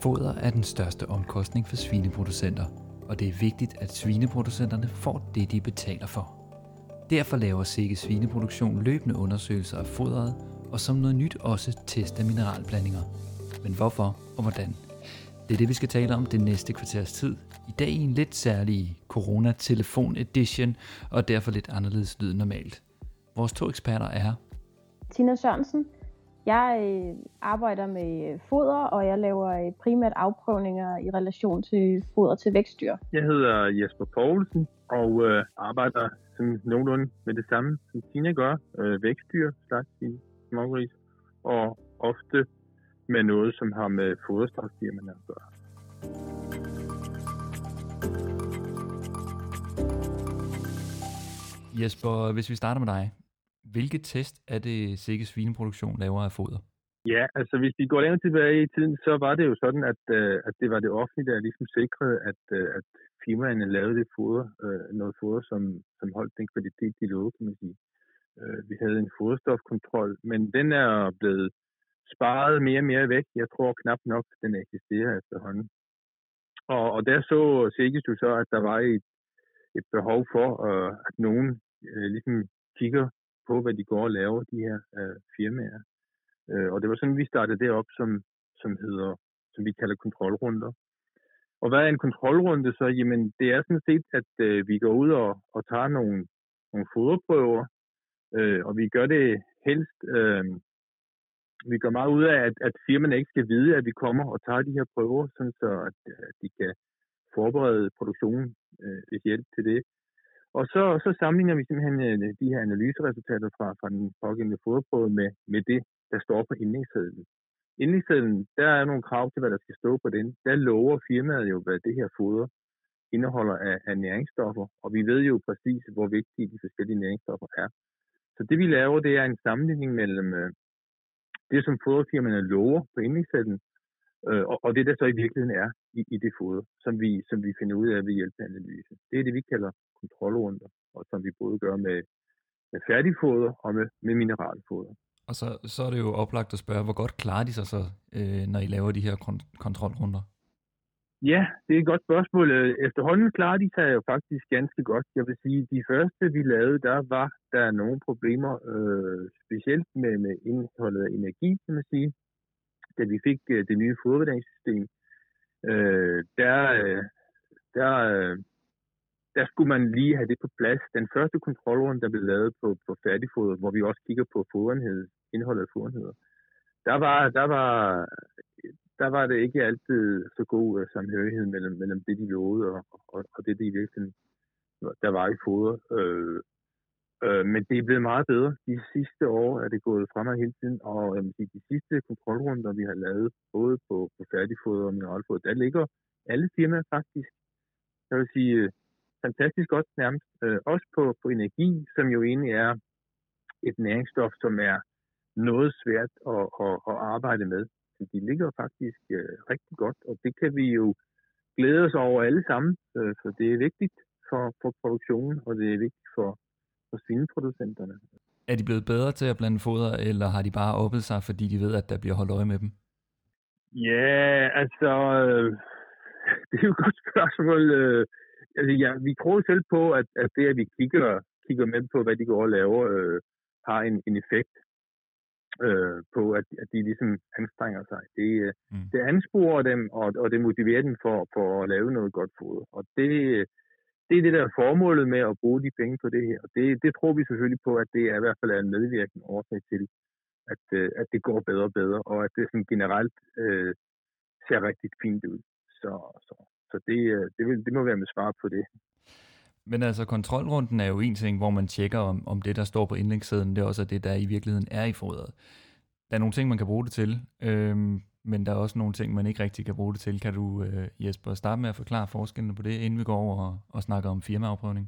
Foder er den største omkostning for svineproducenter, og det er vigtigt, at svineproducenterne får det, de betaler for. Derfor laver Sikke Svineproduktion løbende undersøgelser af fodret, og som noget nyt også tester mineralblandinger. Men hvorfor og hvordan? Det er det, vi skal tale om det næste kvarters tid. I dag i en lidt særlig Corona-telefon edition, og derfor lidt anderledes lyd normalt. Vores to eksperter er. Tina Sørensen, jeg øh, arbejder med øh, foder, og jeg laver øh, primært afprøvninger i relation til foder til vækstdyr. Jeg hedder Jesper Poulsen og øh, arbejder som nogenlunde med det samme, som Tina gør. Øh, vækstdyr, slags i smågris, og ofte med noget, som har med foderstoffirmaerne at gøre. Jesper, hvis vi starter med dig. Hvilke test er det Sikke Svineproduktion laver af foder? Ja, altså hvis vi går længere tilbage i tiden, så var det jo sådan, at, øh, at det var det offentlige, der ligesom sikrede, at, øh, at firmaerne lavede det foder, øh, noget foder, som, som holdt den kvalitet, de lovede, kan man sige. Øh, vi havde en foderstofkontrol, men den er blevet sparet mere og mere væk. Jeg tror knap nok, den eksisterer efterhånden. Og, og der så Sikkes jo så, at der var et, et behov for, øh, at nogen øh, ligesom kigger på, hvad de går og laver, de her øh, firmaer. Øh, og det var sådan, vi startede det op, som, som hedder, som vi kalder kontrolrunder. Og hvad er en kontrolrunde så? Jamen, det er sådan set, at øh, vi går ud og, og tager nogle, nogle foderprøver, øh, og vi gør det helst, øh, vi gør meget ud af, at, at firmaerne ikke skal vide, at vi kommer og tager de her prøver, sådan så at, at de kan forberede produktionen øh, specielt til det. Og så, så sammenligner vi simpelthen øh, de her analyseresultater fra, fra den pågældende fodprøve med, med det, der står på indlægssedlen. Indlægssedlen, der er nogle krav til, hvad der skal stå på den. Der lover firmaet jo, hvad det her foder indeholder af, af næringsstoffer, og vi ved jo præcis, hvor vigtige de forskellige næringsstoffer er. Så det vi laver, det er en sammenligning mellem øh, det, som foderfirmaerne lover på indlægssedlen, øh, og, og det, der så i virkeligheden er i, i det foder, som vi, som vi finder ud af ved hjælp af analyse. Det er det, vi kalder kontrolrunder, og som vi både gør med, med færdigfoder og med, med mineralfoder. Og så, så er det jo oplagt at spørge, hvor godt klarer de sig så, øh, når I laver de her kont- kontrolrunder? Ja, det er et godt spørgsmål. Efterhånden klarer de sig jo faktisk ganske godt. Jeg vil sige, de første vi lavede, der var der nogle problemer, øh, specielt med, med indholdet af energi, kan man sige. Da vi fik øh, det nye fodervurderingssystem, øh, der, øh, der, øh, der skulle man lige have det på plads. Den første kontrolrunde, der blev lavet på, på færdigfoder, hvor vi også kigger på fodenhed, indholdet af fodenheder, der var, der var, der var det ikke altid så god uh, samhørighed mellem, mellem det, de lovede, og, og, og det, de i virkeligheden, der var i foder. Øh, øh, men det er blevet meget bedre. De sidste år er det gået fremad hele tiden, og øh, de sidste kontrolrunder, vi har lavet, både på, på færdigfoder og mineralfoder, der ligger alle firmaer faktisk, jeg vil sige, øh, fantastisk godt nærmest. Øh, også på, på energi, som jo egentlig er et næringsstof, som er noget svært at, at, at arbejde med. Så de ligger faktisk øh, rigtig godt, og det kan vi jo glæde os over alle sammen. Øh, så det er vigtigt for, for produktionen, og det er vigtigt for, for svineproducenterne. Er de blevet bedre til at blande foder, eller har de bare oppet sig, fordi de ved, at der bliver holdt øje med dem? Ja, altså, øh, det er jo et godt spørgsmål. Øh, altså, ja, vi tror selv på, at, at det, at vi kigger, kigger med på, hvad de går og laver, øh, har en, en effekt øh, på, at, at de ligesom anstrenger sig. Det, øh, mm. det ansporer dem, og, og det motiverer dem for, for at lave noget godt foder. Og det, det er det, der er formålet med at bruge de penge på det her. Og det, det tror vi selvfølgelig på, at det er i hvert fald er en medvirkende årsag til, at, øh, at det går bedre og bedre, og at det sådan generelt øh, ser rigtig fint ud. Så, så, så det, øh, det, vil, det må være med svar på det. Men altså, kontrolrunden er jo en ting, hvor man tjekker, om, om det, der står på indlægssiden, det er også det, der i virkeligheden er i fodret. Der er nogle ting, man kan bruge det til, øhm, men der er også nogle ting, man ikke rigtig kan bruge det til. Kan du, øh, Jesper, starte med at forklare forskellene på det, inden vi går over og, og snakker om firmaafprøvning?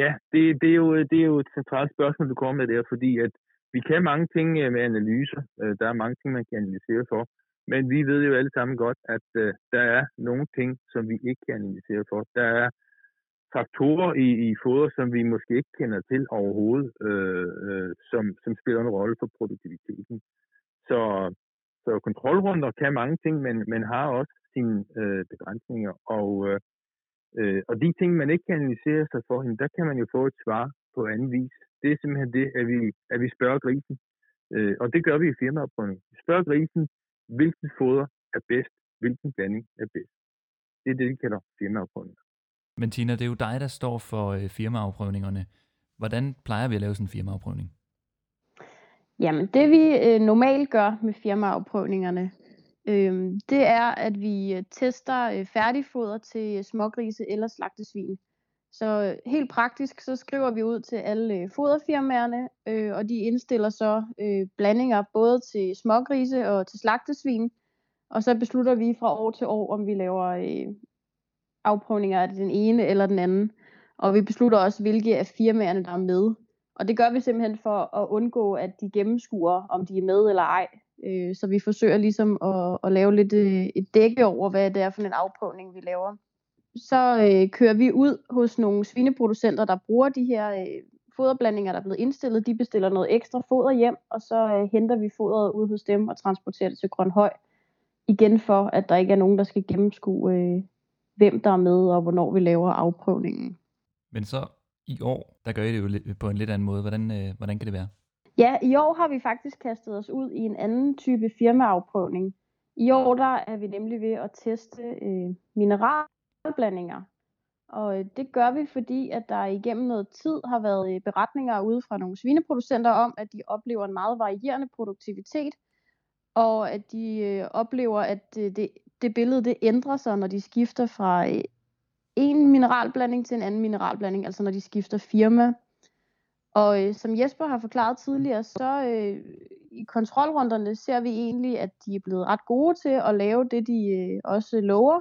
Ja, det, det, er jo, det er jo et centralt spørgsmål, du kommer med der, fordi at vi kan mange ting øh, med analyser. Øh, der er mange ting, man kan analysere for. Men vi ved jo alle sammen godt, at øh, der er nogle ting, som vi ikke kan analysere for. Der er faktorer i, i foder, som vi måske ikke kender til overhovedet, øh, øh, som, som spiller en rolle for produktiviteten. Så, så kontrolrunder kan mange ting, men man har også sine øh, begrænsninger. Og, øh, øh, og de ting, man ikke kan analysere sig for, der kan man jo få et svar på anden vis. Det er simpelthen det, at vi, at vi spørger grisen. Øh, og det gør vi i firmaopprøvning. Vi spørger grisen, hvilken foder er bedst, hvilken blanding er bedst. Det er det, vi kalder firmaopprøvning. Men Tina, det er jo dig, der står for øh, firmaafprøvningerne. Hvordan plejer vi at lave sådan en firmaafprøvning? Jamen, det vi øh, normalt gør med firmaafprøvningerne, øh, det er, at vi øh, tester øh, færdigfoder til smågrise eller slagtesvin. Så øh, helt praktisk, så skriver vi ud til alle øh, foderfirmaerne, øh, og de indstiller så øh, blandinger både til smågrise og til slagtesvin. Og så beslutter vi fra år til år, om vi laver øh, afprøvninger af den ene eller den anden. Og vi beslutter også, hvilke af firmaerne, der er med. Og det gør vi simpelthen for at undgå, at de gennemskuer, om de er med eller ej. Øh, så vi forsøger ligesom at, at lave lidt øh, et dække over, hvad det er for en afprøvning, vi laver. Så øh, kører vi ud hos nogle svineproducenter, der bruger de her øh, foderblandinger, der er blevet indstillet. De bestiller noget ekstra foder hjem, og så øh, henter vi foderet ud hos dem og transporterer det til Grønhøj. Igen for, at der ikke er nogen, der skal gennemskue, øh, hvem der er med, og hvornår vi laver afprøvningen. Men så i år, der gør I det jo på en lidt anden måde. Hvordan, øh, hvordan kan det være? Ja, i år har vi faktisk kastet os ud i en anden type firmaafprøvning. I år der er vi nemlig ved at teste øh, mineralblandinger. Og øh, det gør vi, fordi at der igennem noget tid har været øh, beretninger ude fra nogle svineproducenter om, at de oplever en meget varierende produktivitet, og at de øh, oplever, at øh, det, det billede det ændrer sig, når de skifter fra øh, en mineralblanding til en anden mineralblanding, altså når de skifter firma. Og øh, som Jesper har forklaret tidligere, så øh, i kontrolrunderne ser vi egentlig, at de er blevet ret gode til at lave det, de øh, også lover.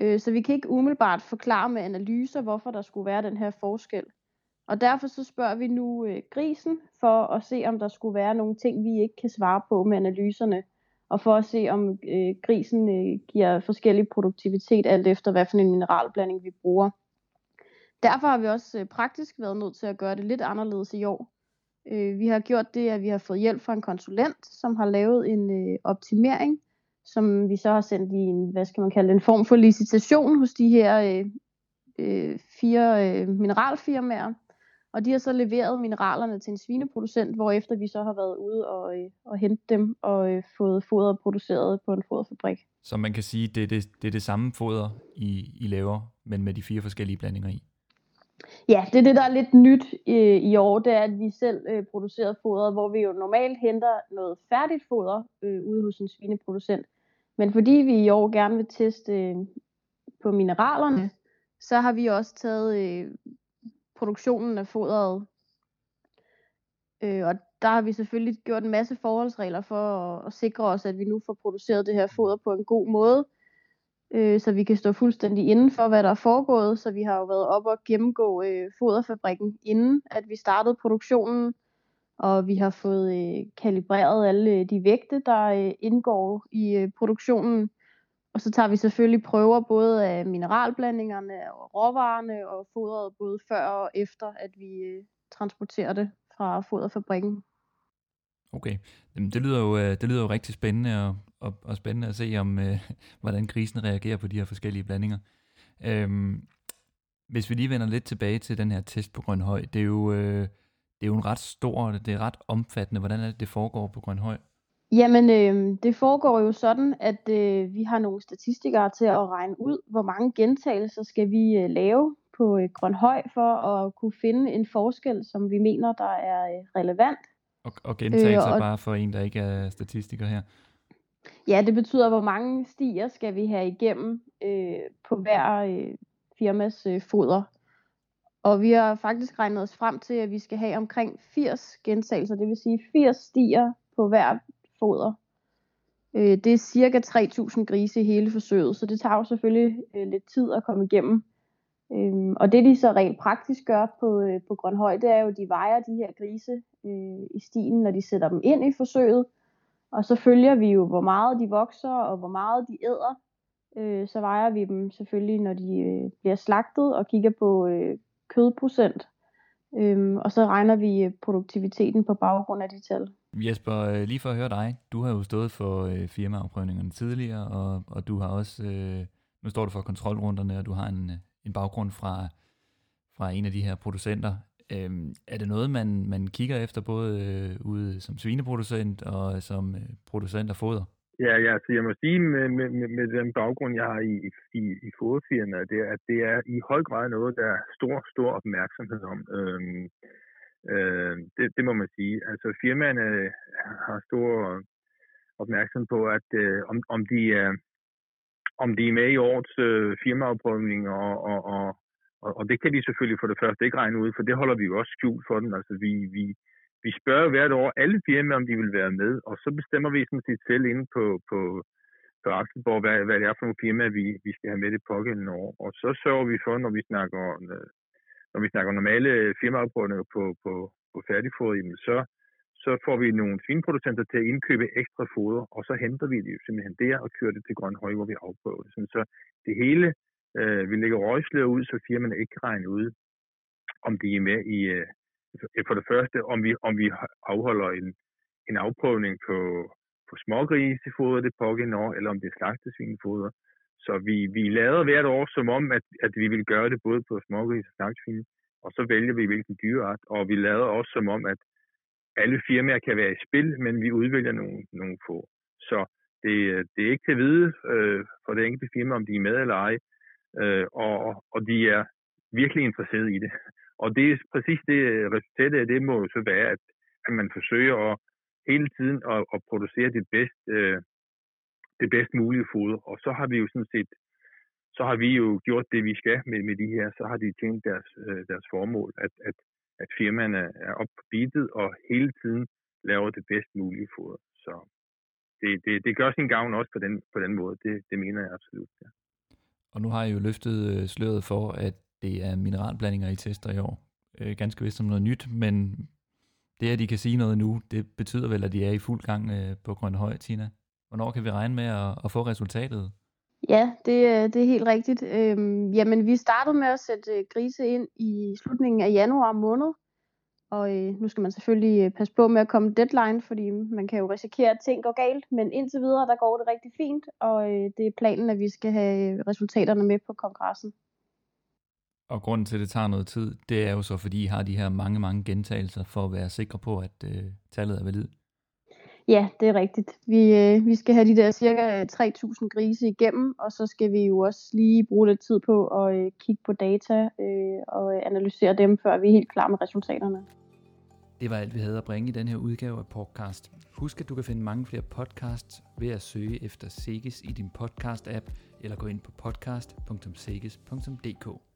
Øh, så vi kan ikke umiddelbart forklare med analyser, hvorfor der skulle være den her forskel. Og derfor så spørger vi nu øh, grisen for at se, om der skulle være nogle ting, vi ikke kan svare på med analyserne og for at se, om øh, grisen øh, giver forskellig produktivitet, alt efter hvad for en mineralblanding vi bruger. Derfor har vi også øh, praktisk været nødt til at gøre det lidt anderledes i år. Øh, vi har gjort det, at vi har fået hjælp fra en konsulent, som har lavet en øh, optimering, som vi så har sendt i en, hvad skal man kalde en form for licitation hos de her øh, øh, fire øh, mineralfirmaer. Og de har så leveret mineralerne til en svineproducent, efter vi så har været ude og, øh, og hente dem og øh, fået fodret produceret på en foderfabrik. Så man kan sige, det er det, det, er det samme foder, I, I laver, men med de fire forskellige blandinger i? Ja, det er det, der er lidt nyt øh, i år, det er, at vi selv øh, producerer fodret, hvor vi jo normalt henter noget færdigt foder øh, ude hos en svineproducent. Men fordi vi i år gerne vil teste øh, på mineralerne, så har vi også taget øh, produktionen af fodret. Øh, og der har vi selvfølgelig gjort en masse forholdsregler for at, at sikre os, at vi nu får produceret det her foder på en god måde, øh, så vi kan stå fuldstændig inden for, hvad der er foregået. Så vi har jo været op og gennemgå øh, foderfabrikken, inden at vi startede produktionen, og vi har fået øh, kalibreret alle øh, de vægte, der øh, indgår i øh, produktionen. Og så tager vi selvfølgelig prøver både af mineralblandingerne og råvarerne og fodret både før og efter, at vi øh, transporterer det fra foderfabrikken. Okay, Jamen, det lyder jo, øh, det lyder jo rigtig spændende og, og, og spændende at se om, øh, hvordan krisen reagerer på de her forskellige blandinger. Øhm, hvis vi lige vender lidt tilbage til den her test på grøn høj, det er jo, øh, det er jo en ret stor, det er ret omfattende. Hvordan er det, det foregår på Grønhøj? Jamen, øh, det foregår jo sådan, at øh, vi har nogle statistikere til at regne ud, hvor mange gentagelser skal vi øh, lave på øh, Grønhøj for at kunne finde en forskel, som vi mener, der er øh, relevant. Og, og gentagelser øh, og, bare for en, der ikke er statistiker her? Ja, det betyder, hvor mange stier skal vi have igennem øh, på hver øh, firmas øh, foder. Og vi har faktisk regnet os frem til, at vi skal have omkring 80 gentagelser, det vil sige 80 stier på hver foder. Øh, det er cirka 3.000 grise i hele forsøget, så det tager jo selvfølgelig øh, lidt tid at komme igennem. Øh, og det de så rent praktisk gør på, øh, på Grønhøj, det er jo, at de vejer de her grise øh, i stien, når de sætter dem ind i forsøget. Og så følger vi jo, hvor meget de vokser og hvor meget de æder. Øh, så vejer vi dem selvfølgelig, når de øh, bliver slagtet og kigger på øh, kødprocent. Øhm, og så regner vi øh, produktiviteten på baggrund af de tal. Jesper, øh, lige for at høre dig, du har jo stået for øh, firmaafprøvningerne tidligere, og, og du har også, øh, nu står du for kontrolrunderne, og du har en, en baggrund fra, fra en af de her producenter. Øhm, er det noget, man, man kigger efter både øh, ude som svineproducent og som øh, producent af foder? Ja, ja, så jeg må sige med, med, med, med den baggrund, jeg har i, i, i fodfirmaet, det er, at det er i høj grad noget, der er stor, stor opmærksomhed om. Øhm, øh, det, det må man sige. Altså firmaerne har stor opmærksomhed på, at øh, om, om, de er, om de er med i årets øh, firmaafprøvning, og, og, og, og, og det kan de selvfølgelig for det første ikke regne ud, for det holder vi jo også skjult for dem. Altså vi, vi, vi spørger hvert år alle firmaer, om de vil være med, og så bestemmer vi sådan set selv inde på, på, på Akselborg, hvad, hvad det er for nogle firmaer, vi, vi skal have med det pågældende år. Og så sørger vi for, når vi snakker, når vi snakker normale firmaafprøvninger på, på, på færdigfoder, så, så får vi nogle svinproducenter til at indkøbe ekstra foder, og så henter vi det jo simpelthen der og kører det til Grøn Høj, hvor vi afprøver det. Så det hele, øh, vi lægger røgslør ud, så firmaerne ikke kan regne ud, om de er med i, øh, for det første, om vi, om vi afholder en, en afprøvning på, på smågrisefoder det pågældende år, eller om det er slagtesvinefoder. Så vi, vi lader hvert år som om, at, at vi vil gøre det både på smågris og slagtesvin, og så vælger vi hvilken dyreart, og vi lader også som om, at alle firmaer kan være i spil, men vi udvælger nogle, nogle få. Så det, det er ikke til at vide øh, for det enkelte firma, om de er med eller ej, øh, og, og de er virkelig interesseret i det. Og det er præcis det øh, resultatet af det må jo så være, at, at man forsøger at hele tiden at, at producere det bedst, øh, det bedst mulige foder. Og så har vi jo sådan set, så har vi jo gjort det, vi skal med, med de her, så har de tjent deres, øh, deres formål, at, at, at firmaerne er op på beatet og hele tiden laver det bedst mulige foder. Så det, det, det gør sin gavn også på den, på den måde, det, det mener jeg absolut. Ja. Og nu har I jo løftet øh, sløret for, at det er mineralblandinger, I tester i år. Øh, ganske vist som noget nyt, men det, at de kan sige noget nu, det betyder vel, at de er i fuld gang øh, på Grønhøj, Tina. Hvornår kan vi regne med at, at få resultatet? Ja, det, øh, det er helt rigtigt. Øhm, jamen, vi startede med at sætte øh, grise ind i slutningen af januar måned. Og øh, nu skal man selvfølgelig øh, passe på med at komme deadline, fordi man kan jo risikere, at ting går galt. Men indtil videre, der går det rigtig fint, og øh, det er planen, at vi skal have resultaterne med på kongressen. Og grunden til, at det tager noget tid, det er jo så, fordi I har de her mange, mange gentagelser for at være sikre på, at øh, tallet er valid. Ja, det er rigtigt. Vi, øh, vi skal have de der cirka 3.000 grise igennem, og så skal vi jo også lige bruge lidt tid på at øh, kigge på data øh, og analysere dem, før vi er helt klar med resultaterne. Det var alt, vi havde at bringe i den her udgave af podcast. Husk, at du kan finde mange flere podcasts ved at søge efter Segis i din podcast-app, eller gå ind på podcast.segis.dk.